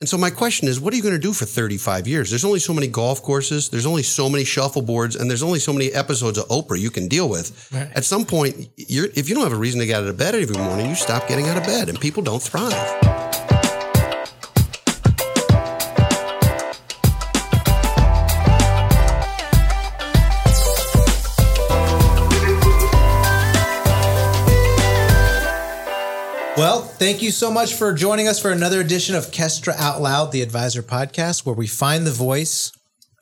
And so my question is, what are you going to do for 35 years? There's only so many golf courses, there's only so many shuffleboards, and there's only so many episodes of Oprah you can deal with. Right. At some point, you're, if you don't have a reason to get out of bed every morning, you stop getting out of bed, and people don't thrive. Thank you so much for joining us for another edition of Kestra Out Loud, the advisor podcast, where we find the voice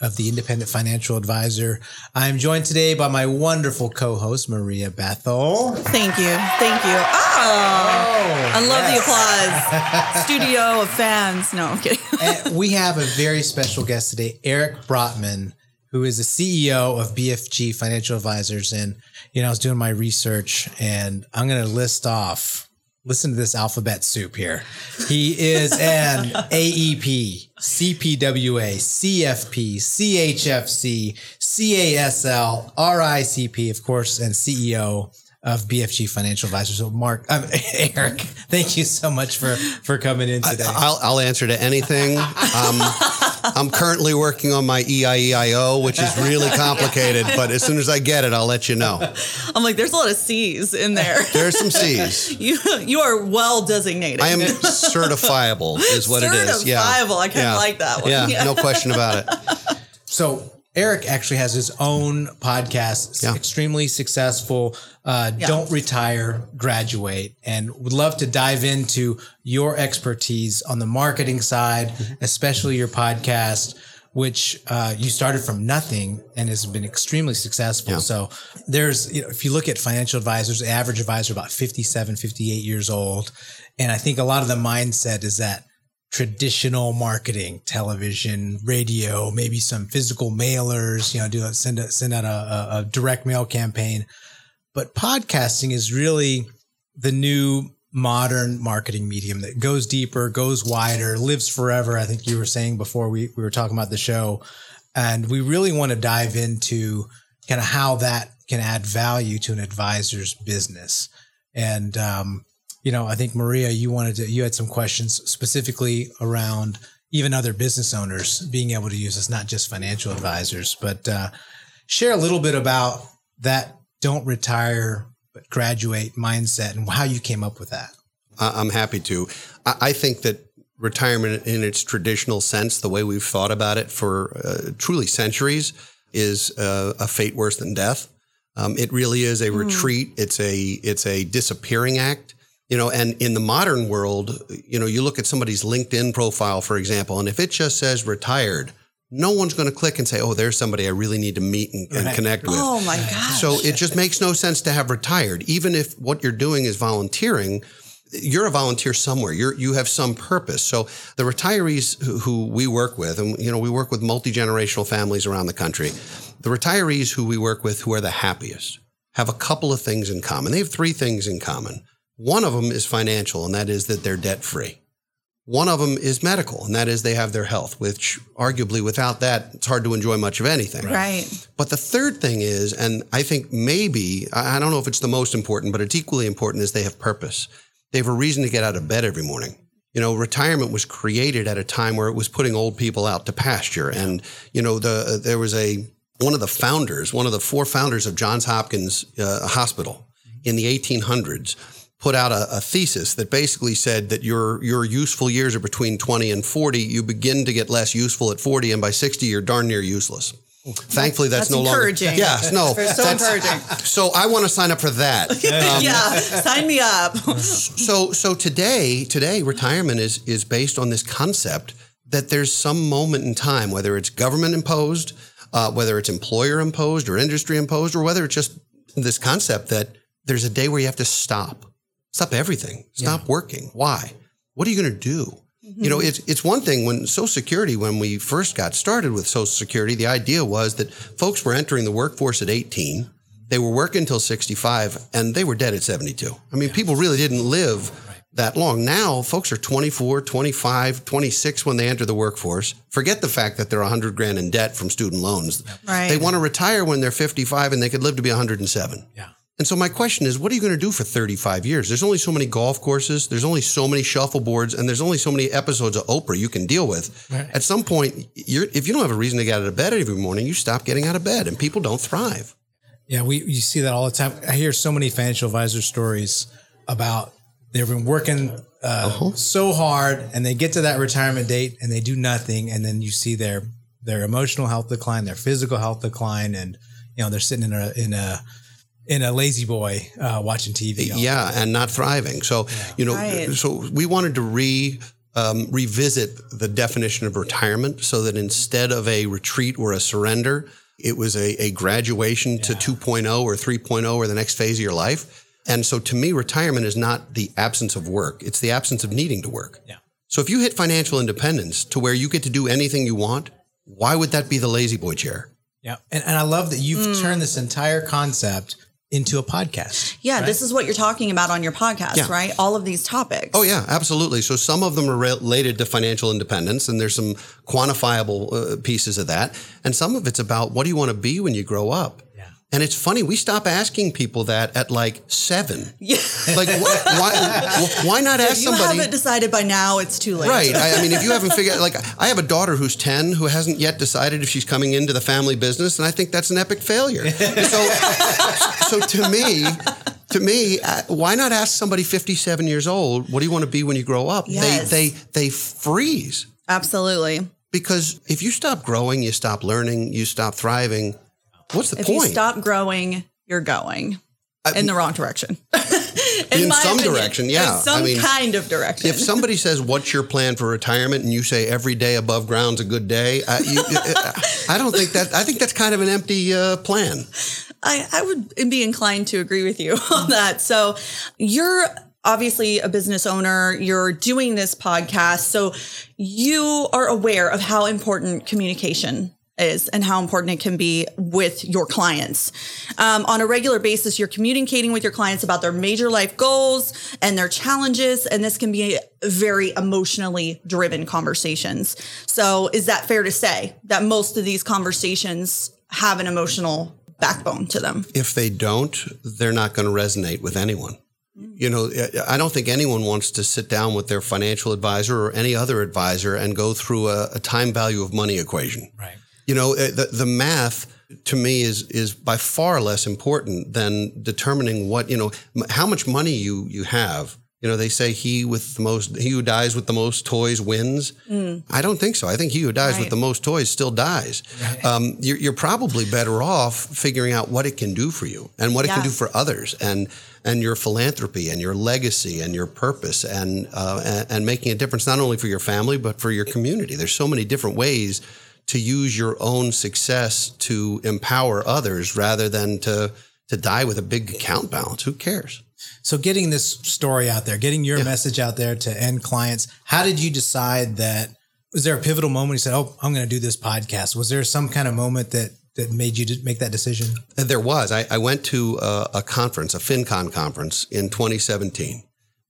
of the independent financial advisor. I'm joined today by my wonderful co-host, Maria Bethel. Thank you. Thank you. Ah! Oh, I love the applause. Studio of fans. No, I'm kidding. We have a very special guest today, Eric Brotman, who is the CEO of BFG Financial Advisors. And, you know, I was doing my research and I'm going to list off, listen to this alphabet soup here. He is an AEP, CPWA, CFP, CHFC, CASL, RICP, of course, and CEO of BFG Financial Advisors. So, Mark, um, Eric, thank you so much for for coming in today. I'll, I'll answer to anything. Um, I'm currently working on my EIEIO, which is really complicated, but as soon as I get it, I'll let you know. I'm like, there's a lot of C's in there. There's some C's. You you are well designated. I am certifiable, is what it is. Yeah. Certifiable. I kinda like that one. Yeah, Yeah. no question about it. So Eric actually has his own podcast, Yeah. extremely successful. Uh, Don't retire, graduate, and would love to dive into your expertise on the marketing side, especially your podcast, which uh, you started from nothing and has been extremely successful. Yeah. So there's, you know, if you look at financial advisors, average advisor about 57, 58 years old. And I think a lot of the mindset is that traditional marketing, television, radio, maybe some physical mailers, you know, do send a, send out a, a, direct mail campaign. But podcasting is really the new modern marketing medium that goes deeper, goes wider, lives forever. I think you were saying before we, we were talking about the show. And we really want to dive into kind of how that can add value to an advisor's business. And, um, you know, I think Maria, you wanted to, you had some questions specifically around even other business owners being able to use this, not just financial advisors, but uh, share a little bit about that don't retire, but graduate mindset and how you came up with that. I- I'm happy to. I I think that retirement in its traditional sense, the way we've thought about it for uh, truly centuries, is uh, a fate worse than death. Um, it really is a retreat. It's a it's a disappearing act. You know, and in the modern world, you know, you look at somebody's LinkedIn profile, for example, and if it just says retired, no one's going to click and say, "Oh, there's somebody I really need to meet and, and Right. connect with." Oh my gosh. So it just makes no sense to have retired, even if what you're doing is volunteering. You're a volunteer somewhere. You're you have some purpose. So the retirees who, who we work with, and you know, we work with multi generational families around the country. The retirees who we work with, who are the happiest, have a couple of things in common. They have three things in common. One of them is financial, and that is that they're debt free. One of them is medical, and that is they have their health, which arguably without that, it's hard to enjoy much of anything. right. But the third thing is, and I think maybe, I don't know if it's the most important, but it's equally important, is they have purpose. They have a reason to get out of bed every morning. You know, retirement was created at a time where it was putting old people out to pasture. And, you know, the there was a, one of the founders, one of the four founders of Johns Hopkins uh, Hospital in the 1800s put out a, a thesis that basically said that your your useful years are between 20 and 40. You begin to get less useful at 40, and by 60, you're darn near useless. Thankfully, that's, That's no longer. encouraging. Yeah, no, so encouraging. So I want to sign up for that. Um, yeah. Sign me up. So so today today retirement is is based on this concept that there's some moment in time, whether it's government imposed, uh, whether it's employer imposed or industry imposed, or whether it's just this concept that there's a day where you have to stop, stop everything, stop working. Why? What are you going to do? Mm-hmm. You know, it's it's one thing when Social Security, when we first got started with Social Security, the idea was that folks were entering the workforce at 18, they were working until 65, and they were dead at 72. I mean, people really didn't live that long. Now, folks are 24, 25, 26 when they enter the workforce. Forget the fact that they're 100 grand in debt from student loans. Right. They want to retire when they're 55 and they could live to be 107. Yeah. And so my question is, what are you going to do for 35 years? There's only so many golf courses, there's only so many shuffleboards, and there's only so many episodes of Oprah you can deal with. Right. At some point, you're, if you don't have a reason to get out of bed every morning, you stop getting out of bed, and people don't thrive. Yeah, we you see that all the time. I hear so many financial advisor stories about they've been working uh, so hard and they get to that retirement date and they do nothing, and then you see their their emotional health decline, their physical health decline, and you know they're sitting in a in a in a lazy boy uh, watching TV. all Yeah, and not thriving. So, you know, Right. so we wanted to re um, revisit the definition of retirement so that instead of a retreat or a surrender, it was a, a graduation to 2.0 or 3.0 or the next phase of your life. And so to me, retirement is not the absence of work. It's the absence of needing to work. Yeah. So if you hit financial independence to where you get to do anything you want, why would that be the lazy boy chair? Yeah, and and I love that you've turned this entire concept into a podcast. Yeah, right? this is what you're talking about on your podcast, Yeah. right? All of these topics. Oh yeah, absolutely. So some of them are related to financial independence, and there's some quantifiable uh, pieces of that, and some of it's about what do you want to be when you grow up. And it's funny, we stop asking people that at like seven. Yeah. Like, wh- why, why not ask you somebody? haven't decided by now, it's too late. Right. I, I mean, if you haven't figured, like, I have a daughter who's 10 who hasn't yet decided if she's coming into the family business, and I think that's an epic failure. So, so to me, to me, uh, why not ask somebody 57 years old, what do you want to be when you grow up? Yes. They, they, they freeze Absolutely. because if you stop growing, you stop learning, you stop thriving. What's the If point? If you stop growing, you're going in the wrong direction. In my some direction, yeah. In some I mean, kind of direction. if somebody says, "What's your plan for retirement?" and you say, "Every day above ground's a good day," I, you, I don't think that. I think that's kind of an empty uh, plan. I, I would be inclined to agree with you on that. So you're obviously a business owner, you're doing this podcast. So you are aware of how important communication is and how important it can be with your clients. Um, on a regular basis, you're communicating with your clients about their major life goals and their challenges. And this can be very emotionally driven conversations. So is that fair to say that most of these conversations have an emotional backbone to them? If they don't, they're not going to resonate with anyone. You know, I don't think anyone wants to sit down with their financial advisor or any other advisor and go through a, a time value of money equation. right. You know, uh, the, the math to me is is by far less important than determining what you know how much money you you have. You know, they say he with the most he who dies with the most toys wins. I don't think so. I think he who dies with the most toys still dies. Um, you're, you're probably better off figuring out what it can do for you and what it can do for others and and your philanthropy and your legacy and your purpose and, uh, and and making a difference not only for your family but for your community. There's so many different ways to use your own success to empower others rather than to to die with a big account balance. Who cares? So getting this story out there, getting your message out there to end clients, how did you decide that? Was there a pivotal moment you said, "Oh, I'm going to do this podcast"? Was there some kind of moment that that made you make that decision? There was. I, I went to a, a conference, a FinCon conference in 2017.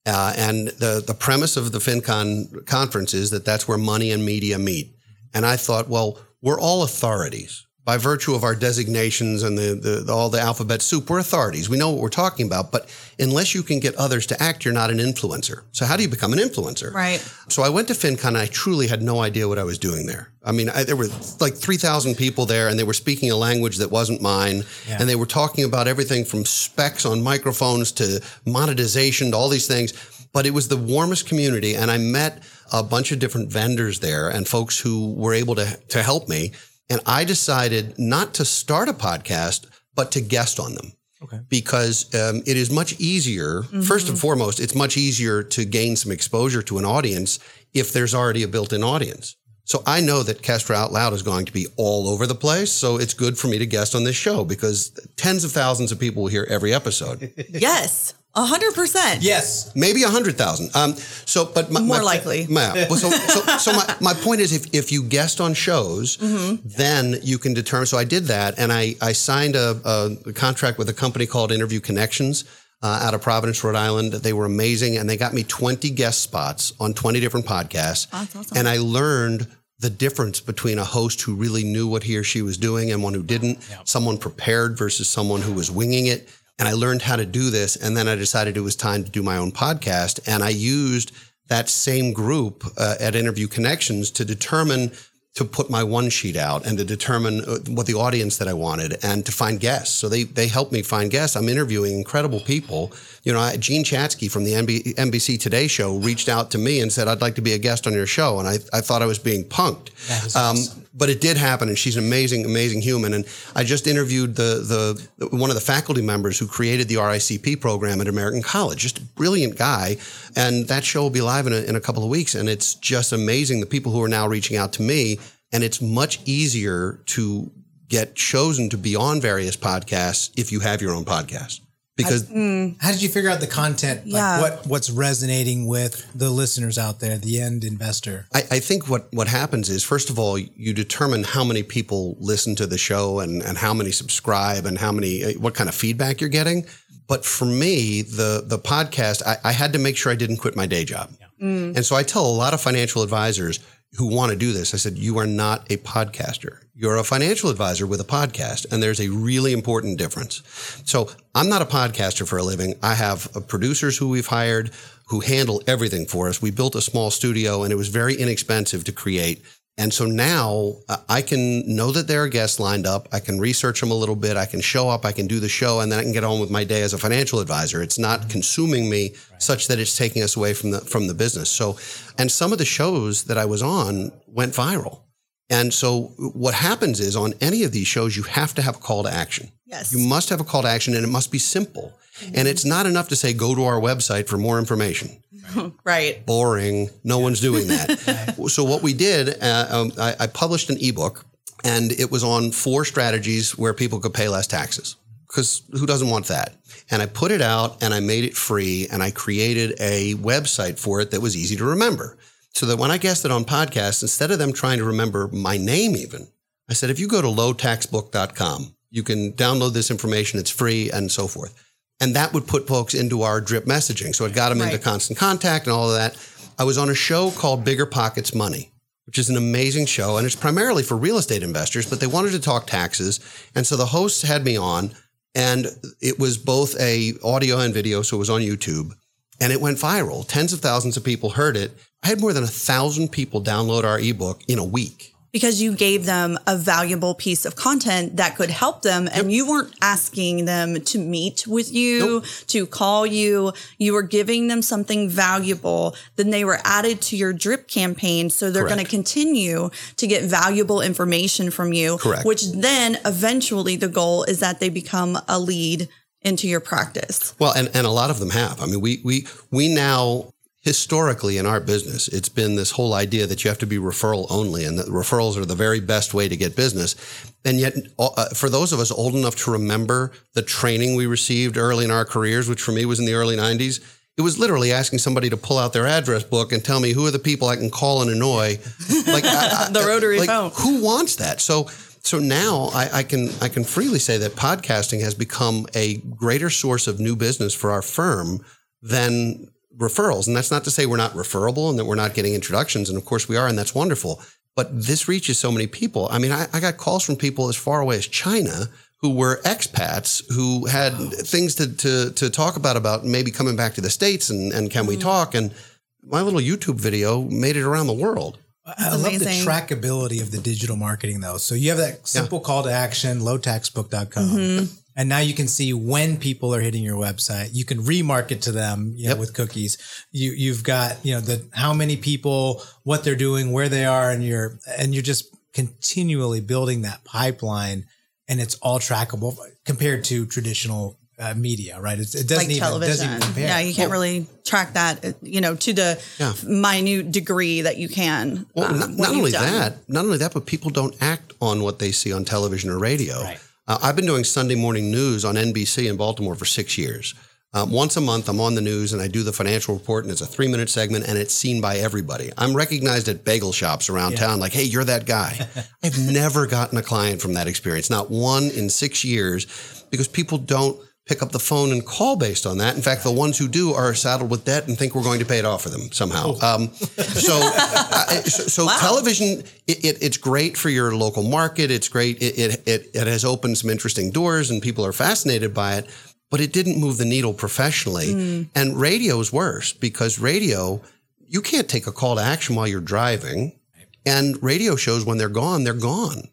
Uh, and the, the premise of the FinCon conference is that that's where money and media meet. And I thought, well, we're all authorities by virtue of our designations and the, the, the- all the alphabet soup. We're authorities. We know what we're talking about. But unless you can get others to act, you're not an influencer. So how do you become an influencer? Right. So I went to FinCon. And I truly had no idea what I was doing there. I mean, I, there were like 3,000 people there and they were speaking a language that wasn't mine. Yeah. And they were talking about everything from specs on microphones to monetization to all these things. But it was the warmest community. And I met a bunch of different vendors there and folks who were able to, to help me. And I decided not to start a podcast, but to guest on them Okay. because um, it is much easier. First and foremost, it's much easier to gain some exposure to an audience if there's already a built-in audience. So I know that Kestra Out Loud is going to be all over the place. So it's good for me to guest on this show because tens of thousands of people will hear every episode, Yes. A hundred percent. Yes. maybe a hundred thousand. Um, so, but my, More my- likely. Yeah. Well, so, so, so my, my point is, if, if you guest on shows, then you can determine. So I did that, and I I signed a, a contract with a company called Interview Connections. Uh, out of Providence, Rhode Island, they were amazing, and they got me 20 guest spots on 20 different podcasts. That's awesome. And I learned the difference between a host who really knew what he or she was doing and one who didn't. Someone prepared versus someone who was winging it. And I learned how to do this. And then I decided it was time to do my own podcast. And I used that same group uh, at Interview Connections to determine to put my one sheet out and to determine uh, what the audience that I wanted and to find guests. So they they helped me find guests. I'm interviewing incredible people. You know, Jean Chatzky from the NBC Today show reached out to me and said, "I'd like to be a guest on your show," and I, I thought I was being punked. Um, awesome. But it did happen, and she's an amazing, amazing human. And I just interviewed the the one of the faculty members who created the RICP program at American College. Just a brilliant guy, and that show will be live in a, in a couple of weeks. And it's just amazing the people who are now reaching out to me and it's much easier to get chosen to be on various podcasts if you have your own podcast. Because how, mm, how did you figure out the content? Yeah. Like what what's resonating with the listeners out there, the end investor? I, I, think what what happens is first of all, you determine how many people listen to the show and, and how many subscribe and how many uh, what kind of feedback you're getting. But for me, the the podcast, I, I had to make sure I didn't quit my day job. Yeah. Mm. And so I tell a lot of financial advisors, who want to do this. I said, you are not a podcaster. You're a financial advisor with a podcast. And there's a really important difference. So I'm not a podcaster for a living. I have uh, producers who we've hired who handle everything for us. We built a small studio and it was very inexpensive to create. And so now uh, I can know that there are guests lined up. I can research them a little bit. I can show up. I can do the show and then I can get on with my day as a financial advisor. It's not mm-hmm. consuming me right. such that it's taking us away from the, from the business. So, and some of the shows that I was on went viral. And so what happens is on any of these shows, you have to have a call to action. Yes. You must have a call to action and it must be simple. Mm-hmm. And it's not enough to say, go to our website for more information. right. Boring. No one's doing that. so what we did, uh, um, I, I published an ebook and it was on four strategies where people could pay less taxes because who doesn't want that? And I put it out and I made it free and I created a website for it that was easy to remember. So that when I guested on podcasts, instead of them trying to remember my name even, I said, if you go to lowtaxbook.com, you can download this information. It's free and so forth. And that would put folks into our drip messaging. So it got them right. into constant contact and all of that. I was on a show called Bigger Pockets Money, which is an amazing show. And it's primarily for real estate investors, but they wanted to talk taxes. And so the hosts had me on and it was both a audio and video. So it was on YouTube and it went viral. Tens of thousands of people heard it. I had more than a thousand people download our ebook in a week because you gave them a valuable piece of content that could help them and you weren't asking them to meet with you nope. to call you you were giving them something valuable then they were added to your drip campaign so they're going to continue to get valuable information from you Correct. which then eventually the goal is that they become a lead into your practice. Well, and, and a lot of them have. I mean, we we we now historically in our business, it's been this whole idea that you have to be referral only and that referrals are the very best way to get business. And yet, uh, for those of us old enough to remember the training we received early in our careers, which for me was in the early 90s, it was literally asking somebody to pull out their address book and tell me who are the people I can call and annoy. Like I, the rotary like, phone. Who wants that? So so now I, I, can I can freely say that podcasting has become a greater source of new business for our firm than referrals. And that's not to say we're not referable and that we're not getting introductions. And of course we are, and that's wonderful. But this reaches so many people. I mean, I, I got calls from people as far away as China who were expats who had things to, to, to talk about, about maybe coming back to the States and, and can we mm-hmm. talk? And my little YouTube video made it around the world. I love the trackability of the digital marketing though. So you have that simple yeah. call to action, lowtaxbook.com. Mm-hmm. And now you can see when people are hitting your website. You can remarket to them, you know, yep. with cookies. You you've got, you know, the how many people, what they're doing, where they are, and you're and you're just continually building that pipeline and it's all trackable compared to traditional uh, media, right? It's, it doesn't like even, television. Doesn't even compare. Yeah, you can't well, really track that, uh, you know, to the yeah. minute degree that you can. Well, um, not, not only done. that, not only that, but people don't act on what they see on television or radio. Right. Uh, I've been doing Sunday morning news on NBC in Baltimore for six years. Um, once a month, I'm on the news and I do the financial report, and it's a three minute segment and it's seen by everybody. I'm recognized at bagel shops around yeah. town, like, hey, you're that guy. I've never gotten a client from that experience, not one in six years, because people don't pick up the phone and call based on that. In fact, the ones who do are saddled with debt and think we're going to pay it off for them somehow. Oh. Um, so, uh, so, so wow. television, it, it, it's great for your local market. It's great. It, it, it, has opened some interesting doors and people are fascinated by it. but it didn't move the needle professionally. And radio is worse because radio, you can't take a call to action while you're driving. And radio shows, when they're gone, they're gone.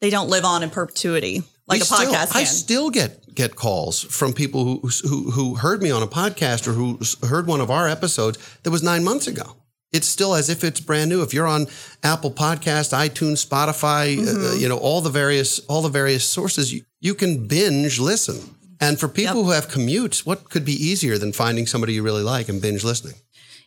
They don't live on in perpetuity like We a still- podcast I still get get calls from people who, who who heard me on a podcast or who heard one of our episodes that was nine months ago. It's still as if it's brand new. If you're on Apple Podcast, iTunes, Spotify, uh, Mm-hmm. you know all the various all the various sources, you, you can binge listen. And for people Yep. who have commutes, what could be easier than finding somebody you really like and binge listening?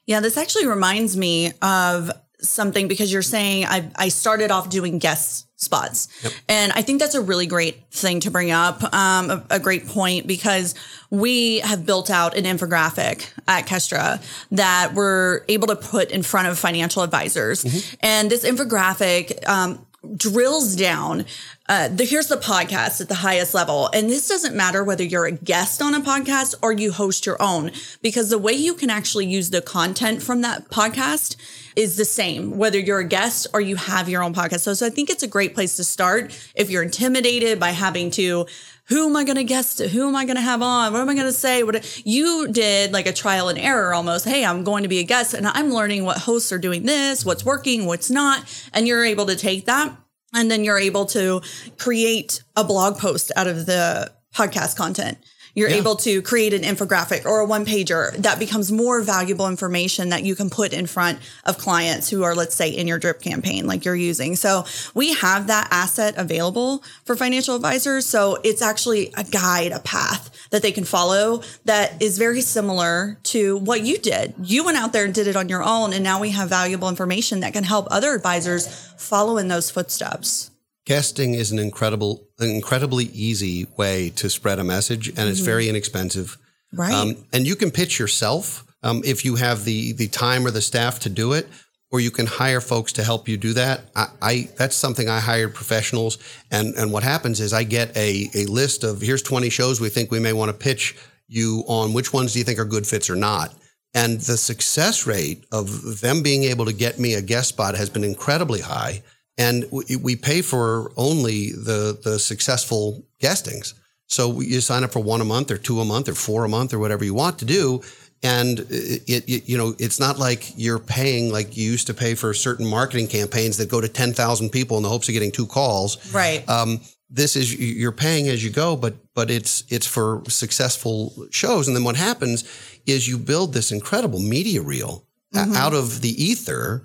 Yeah, this actually reminds me of something because you're saying I, I started off doing guest spots. And I think that's a really great thing to bring up, um, a, a great point because we have built out an infographic at Kestra that we're able to put in front of financial advisors. And this infographic, um, drills down uh, the, here's the podcast at the highest level and this doesn't matter whether you're a guest on a podcast or you host your own because the way you can actually use the content from that podcast is the same whether you're a guest or you have your own podcast so, so i think it's a great place to start if you're intimidated by having to who am I going to guest? To? Who am I going to have on? What am I going to say? What you did like a trial and error almost. Hey, I'm going to be a guest and I'm learning what hosts are doing this, what's working, what's not. And you're able to take that and then you're able to create a blog post out of the podcast content. You're able to create an infographic or a one pager that becomes more valuable information that you can put in front of clients who are, let's say, in your drip campaign like you're using. So we have that asset available for financial advisors. So it's actually a guide, a path that they can follow that is very similar to what you did. You went out there and did it on your own. And now we have valuable information that can help other advisors follow in those footsteps. Guesting is an incredible, an incredibly easy way to spread a message, and it's very inexpensive. Right. Um, and you can pitch yourself um, if you have the the time or the staff to do it, or you can hire folks to help you do that. I, I that's something I hired professionals, and and what happens is I get a a list of here's 20 shows we think we may want to pitch you on. Which ones do you think are good fits or not? And the success rate of them being able to get me a guest spot has been incredibly high. And we, we pay for only the the successful guestings. So you sign up for one a month or two a month or four a month or whatever you want to do. And it, it, you know, it's not like you're paying like you used to pay for certain marketing campaigns that go to 10,000 people in the hopes of getting two calls. right. Um, this is you're paying as you go, but but it's it's for successful shows. And then what happens is you build this incredible media reel uh, out of the ether,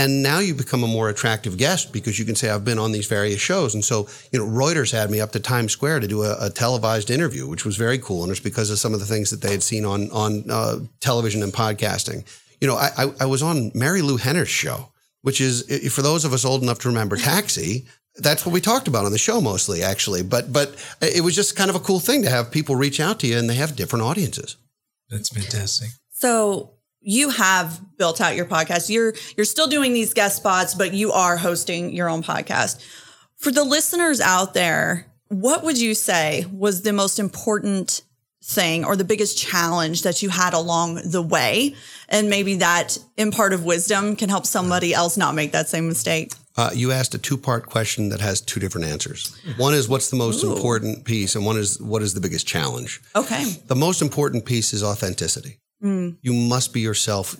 and now you become a more attractive guest because you can say I've been on these various shows. And so you know Reuters had me up to Times Square to do a, a televised interview, which was very cool, and it's because of some of the things that they had seen on on uh, television and podcasting. You know, I, I I was on Marilu Henner's show, which is for those of us old enough to remember Taxi that's what we talked about on the show mostly actually but but it was just kind of a cool thing to have people reach out to you and they have different audiences That's fantastic. So you have built out your podcast. You're you're still doing these guest spots, but you are hosting your own podcast. For the listeners out there, what would you say was the most important thing or the biggest challenge that you had along the way? And maybe that impart of wisdom can help somebody else not make that same mistake. uh, you asked a two-part question that has two different answers one is what's the most Ooh. important piece and one is what is the biggest challenge Okay. the most important piece is authenticity you must be yourself.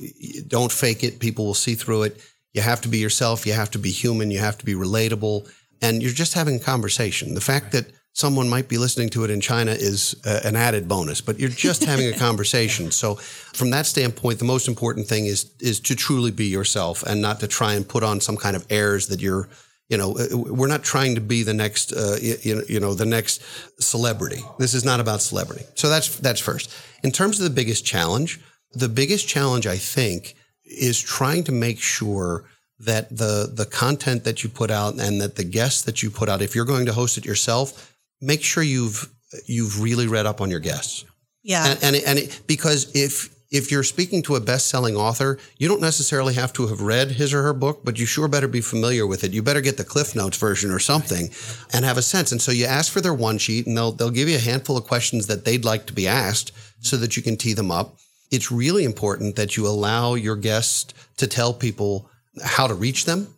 Don't fake it. People will see through it. You have to be yourself. You have to be human. You have to be relatable. And you're just having a conversation. The fact that someone might be listening to it in China is uh, an added bonus, but you're just having a conversation. So, from that standpoint, the most important thing is is to truly be yourself and not to try and put on some kind of airs that you're. You know, uh, we're not trying to be the next, uh, you, you know, the next celebrity. This is not about celebrity. So that's that's first. In terms of the biggest challenge, the biggest challenge I think is trying to make sure that the the content that you put out and that the guests that you put out, if you're going to host it yourself, make sure you've you've really read up on your guests. Yeah. And and, it, and it, because if if you're speaking to a best-selling author, you don't necessarily have to have read his or her book, but you sure better be familiar with it. You better get the Cliff Notes version or something, and have a sense. And so you ask for their one sheet, and they'll they'll give you a handful of questions that they'd like to be asked, so that you can tee them up. It's really important that you allow your guests to tell people how to reach them.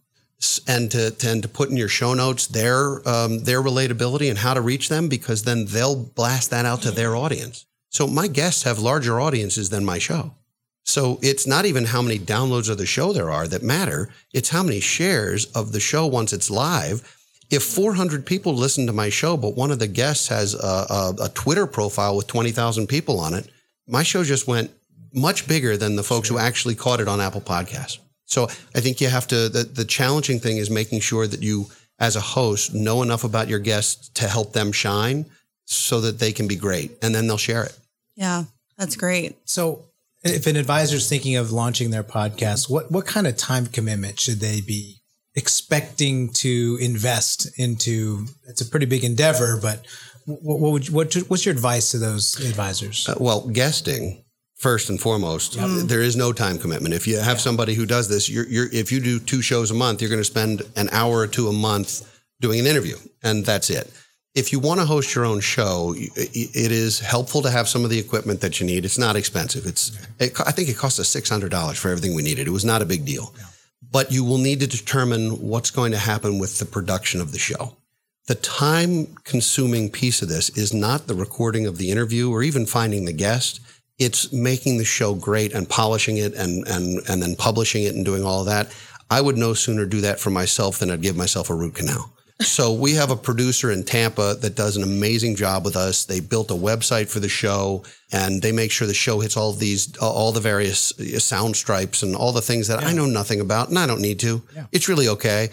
and to, to and to put in your show notes their um, their relatability and how to reach them because then they'll blast that out to their audience. So my guests have larger audiences than my show. So it's not even how many downloads of the show there are that matter. It's how many shares of the show once it's live. If 400 people listen to my show, but one of the guests has a, a, a Twitter profile with 20,000 people on it, my show just went much bigger than the folks who actually caught it on Apple Podcasts. So I think you have to, the, the challenging thing is making sure that you, as a host, know enough about your guests to help them shine so that they can be great and then they'll share it. Yeah, that's great. So, if an advisor is thinking of launching their podcast, what what kind of time commitment should they be expecting to invest into? It's a pretty big endeavor, but what, what would what, what's your advice to those advisors? Uh, well, guesting first and foremost, there is no time commitment. If you have somebody who does this, you're, you're if you do two shows a month, you're going to spend an hour or two a month doing an interview, and that's it. If you want to host your own show, it is helpful to have some of the equipment that you need. It's not expensive. It's it, I think it cost us six hundred dollars for everything we needed. It was not a big deal, but you will need to determine what's going to happen with the production of the show the time consuming piece of this is not the recording of the interview or even finding the guest. It's making the show great and polishing it and, and, and then publishing it and doing all that. I would no sooner do that for myself than I'd give myself a root canal. So we have a producer in Tampa that does an amazing job with us. They built a website for the show and they make sure the show hits all of these, all the various sound stripes and all the things that I know nothing about and I don't need to. It's really okay.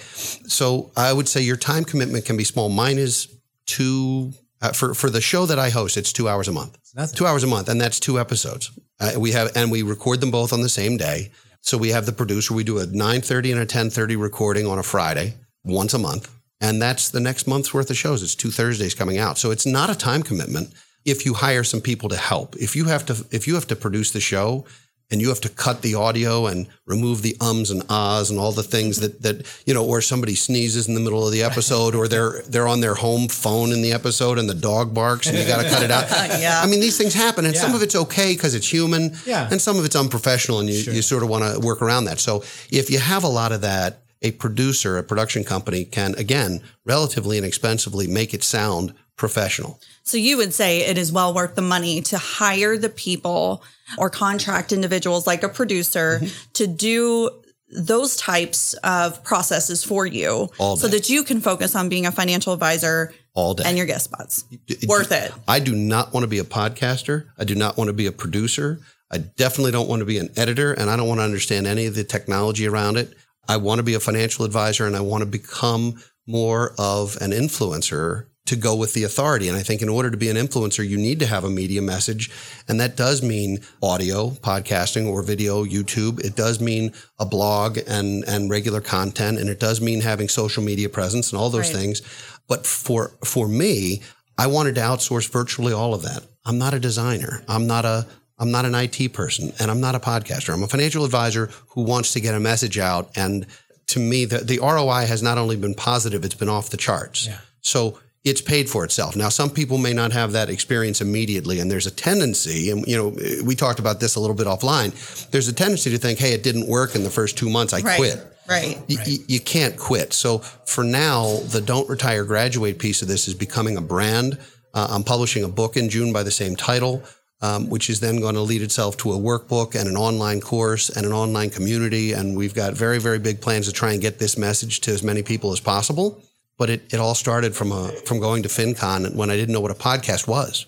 So I would say your time commitment can be small. Mine is two uh, for for the show that I host. It's two hours a month. Two hours a month, and that's two episodes. Uh, we have and we record them both on the same day. So we have the producer. We do a nine thirty and a ten thirty recording on a Friday once a month, and that's the next month's worth of shows. It's two Thursdays coming out. So it's not a time commitment. If you hire some people to help, if you have to, if you have to produce the show, and you have to cut the audio and remove the ums and ahs and all the things that that you know, or somebody sneezes in the middle of the episode, or they're they're on their home phone in the episode and the dog barks and you got to cut it out. Yeah. I mean, these things happen, and some of it's okay because it's human, Yeah. and some of it's unprofessional, and you you sort of want to work around that. So if you have a lot of that. A producer, a production company can, again, relatively inexpensively make it sound professional. So you would say it is well worth the money to hire the people or contract individuals like a producer Mm-hmm. to do those types of processes for you so that you can focus on being a financial advisor All day. and your guest spots. Worth it. I do not want to be a podcaster. I do not want to be a producer. I definitely don't want to be an editor, and I don't want to understand any of the technology around it. I want to be a financial advisor, and I want to become more of an influencer to go with the authority. And I think in order to be an influencer, you need to have a media message. And that does mean audio, podcasting, or video, YouTube. It does mean a blog and, and regular content. And it does mean having social media presence and all those Right. things. But for, for me, I wanted to outsource virtually all of that. I'm not a designer. I'm not a I'm not an IT person and I'm not a podcaster. I'm a financial advisor who wants to get a message out. And to me, the, the ROI has not only been positive, it's been off the charts. So it's paid for itself. Now, some people may not have that experience immediately, and there's a tendency, and you know, we talked about this a little bit offline. There's a tendency to think, "Hey, it didn't work in the first two months. I Right. quit." Right. Y- y- you can't quit. So for now, the don't retire, graduate piece of this is becoming a brand. Uh, I'm publishing a book in June by the same title, um, which is then going to lead itself to a workbook and an online course and an online community. And we've got very, very big plans to try and get this message to as many people as possible. But it, it all started from a from going to FinCon when I didn't know what a podcast was,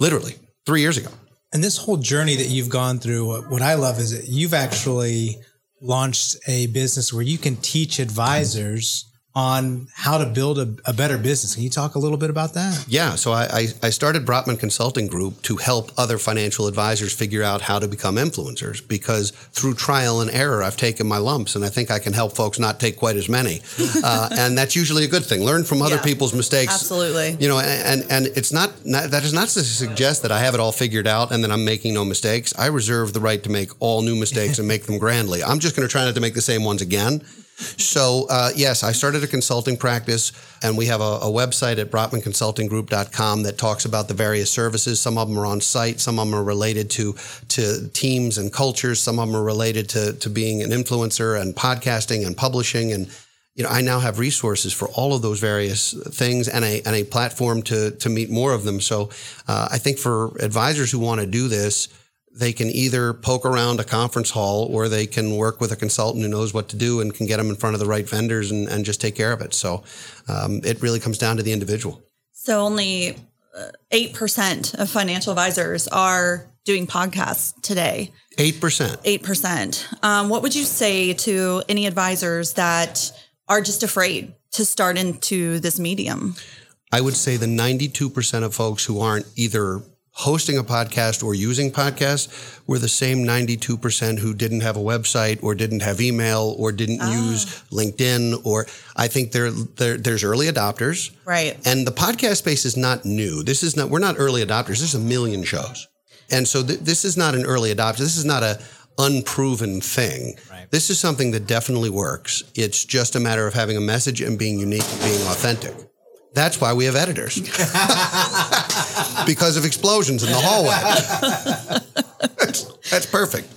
literally three years ago. And this whole journey that you've gone through, what- what I love is that you've actually launched a business where you can teach advisors on how to build a, a better business. Can you talk a little bit about that? Yeah, so I, I, I started Brotman Consulting Group to help other financial advisors figure out how to become influencers because through trial and error, I've taken my lumps and I think I can help folks not take quite as many. Uh, and that's usually a good thing. Learn from other Yeah, people's mistakes. absolutely. You know, and, and it's not, not, that is not to suggest that I have it all figured out and that I'm making no mistakes. I reserve the right to make all new mistakes and make them grandly. I'm just going to try not to make the same ones again. So, uh, yes, I started a consulting practice, and we have a, a website at brotmanconsultinggroup.com that talks about the various services. Some of them are on site, some of them are related to, to teams and cultures, some of them are related to, to being an influencer and podcasting and publishing. And, you know, I now have resources for all of those various things and a and a platform to to meet more of them. So uh, I think for advisors who want to do this, they can either poke around a conference hall or they can work with a consultant who knows what to do and can get them in front of the right vendors and, and just take care of it. So um, it really comes down to the individual. So only uh, eight percent of financial advisors are doing podcasts today. Eight percent. Eight percent. Um, what would you say to any advisors that are just afraid to start into this medium? I would say the 92% of folks who aren't either hosting a podcast or using podcasts were the same 92% who didn't have a website or didn't have email or didn't ah. use LinkedIn or I think there there's early adopters. Right. And the podcast space is not new. This is not we're not early adopters. There's a million shows. And so th- this is not an early adopter. This is not a unproven thing. Right. This is something that definitely works. It's just a matter of having a message and being unique and being authentic. That's why we have editors. because of explosions in the hallway. that's, that's, perfect.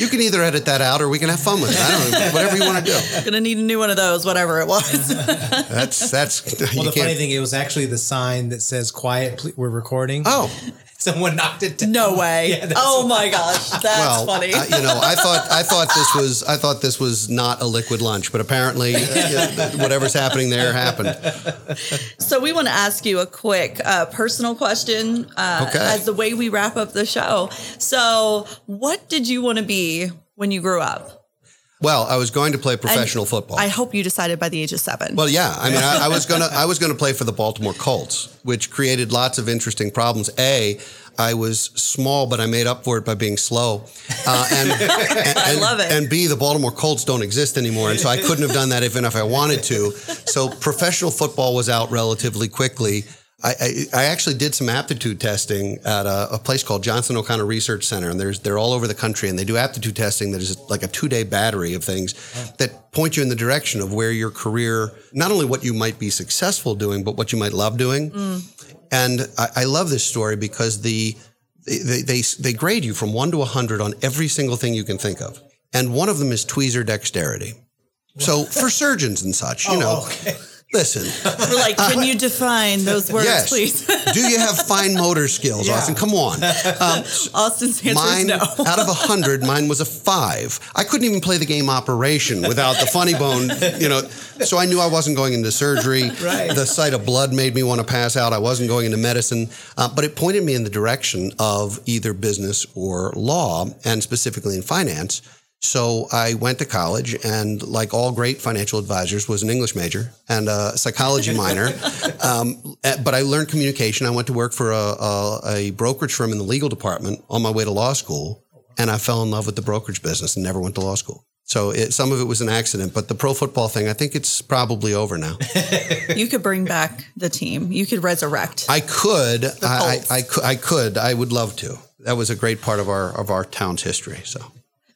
You can either edit that out or we can have fun with it. I don't know, whatever you want to do. Gonna need a new one of those, whatever it was. that's that's well the funny thing, it was actually the sign that says quiet, we're recording. Oh. Someone knocked it down. No way. Yeah, oh my gosh, that's well, funny. I, you know, I thought I thought this was I thought this was not a liquid lunch, but apparently uh, whatever's happening there happened. So we want to ask you a quick uh, personal question uh, okay. as the way we wrap up the show. So, what did you want to be when you grew up? Well, I was going to play professional and football. I hope you decided by the age of seven. Well, yeah. I mean, I, I, was gonna I was gonna play for the Baltimore Colts, which created lots of interesting problems. A, I was small, but I made up for it by being slow. Uh, and, and, and, I love it. And B, the Baltimore Colts don't exist anymore, and so I couldn't have done that even if I wanted to. So professional football was out relatively quickly. I, I, I, actually did some aptitude testing at a, a, place called Johnson O'Connor Research Center, and there's they're all over the country, and they do aptitude testing that is like a two day battery of things that point you in the direction of where your career, not only what you might be successful doing, but what you might love doing. Mm. And I, I, love this story because the they, they they grade you from one to a hundred on every single thing you can think of, and one of them is tweezer dexterity. So for surgeons and such, you oh, know. Okay Listen. We're like, can you define those words, yes. please? Do you have fine motor skills, yeah. Austin? Come on. Um, Austin's answer mine, no. out of a hundred, mine was a five. I couldn't even play the game Operation without the funny bone, you know. So I knew I wasn't going into surgery. right. The sight of blood made me want to pass out. I wasn't going into medicine, uh, but it pointed me in the direction of either business or law, and specifically in finance. So I went to college and, like all great financial advisors, was an English major and a psychology minor. Um, eh, but I learned communication. I went to work for a, a, a, brokerage firm in the legal department on my way to law school, and I fell in love with the brokerage business and never went to law school. So it, some of it was an accident, but the pro football thing, I think it's probably over now. you could bring back the team. You could resurrect. I could. I, I, I, I could. I would love to. That was a great part of our of our town's history. So.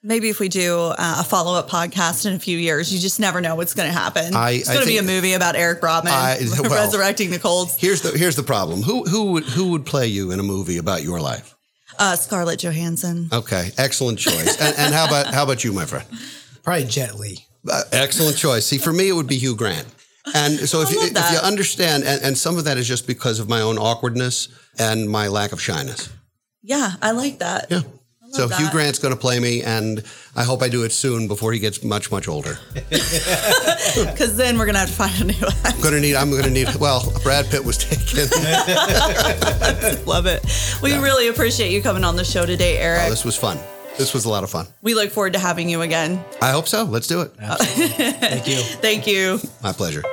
Maybe if we do uh, a follow up podcast in a few years, you just never know what's going to happen. I, it's going to be a movie about Eric Brotman I, well, resurrecting the Colts. Here's the here's the problem. Who who would who would play you in a movie about your life? Uh, Scarlett Johansson. Okay, excellent choice. and, and, how about how about you, my friend? Probably Jet Li. Uh, excellent choice. See, for me, it would be Hugh Grant. And so if you, if you understand, and, and some of that is just because of my own awkwardness and my lack of shyness. Yeah, I like that. Yeah. So that. Hugh Grant's going to play me, and I hope I do it soon before he gets much, much older. Because then we're going to have to find a new actor. I'm going to need. I'm going to need. Well, Brad Pitt was taken. Love it. We yeah. really appreciate you coming on the show today, oh, Eric. Oh, this was fun. This was a lot of fun. We look forward to having you again. I hope so. Let's do it. Thank you. Thank you. My pleasure.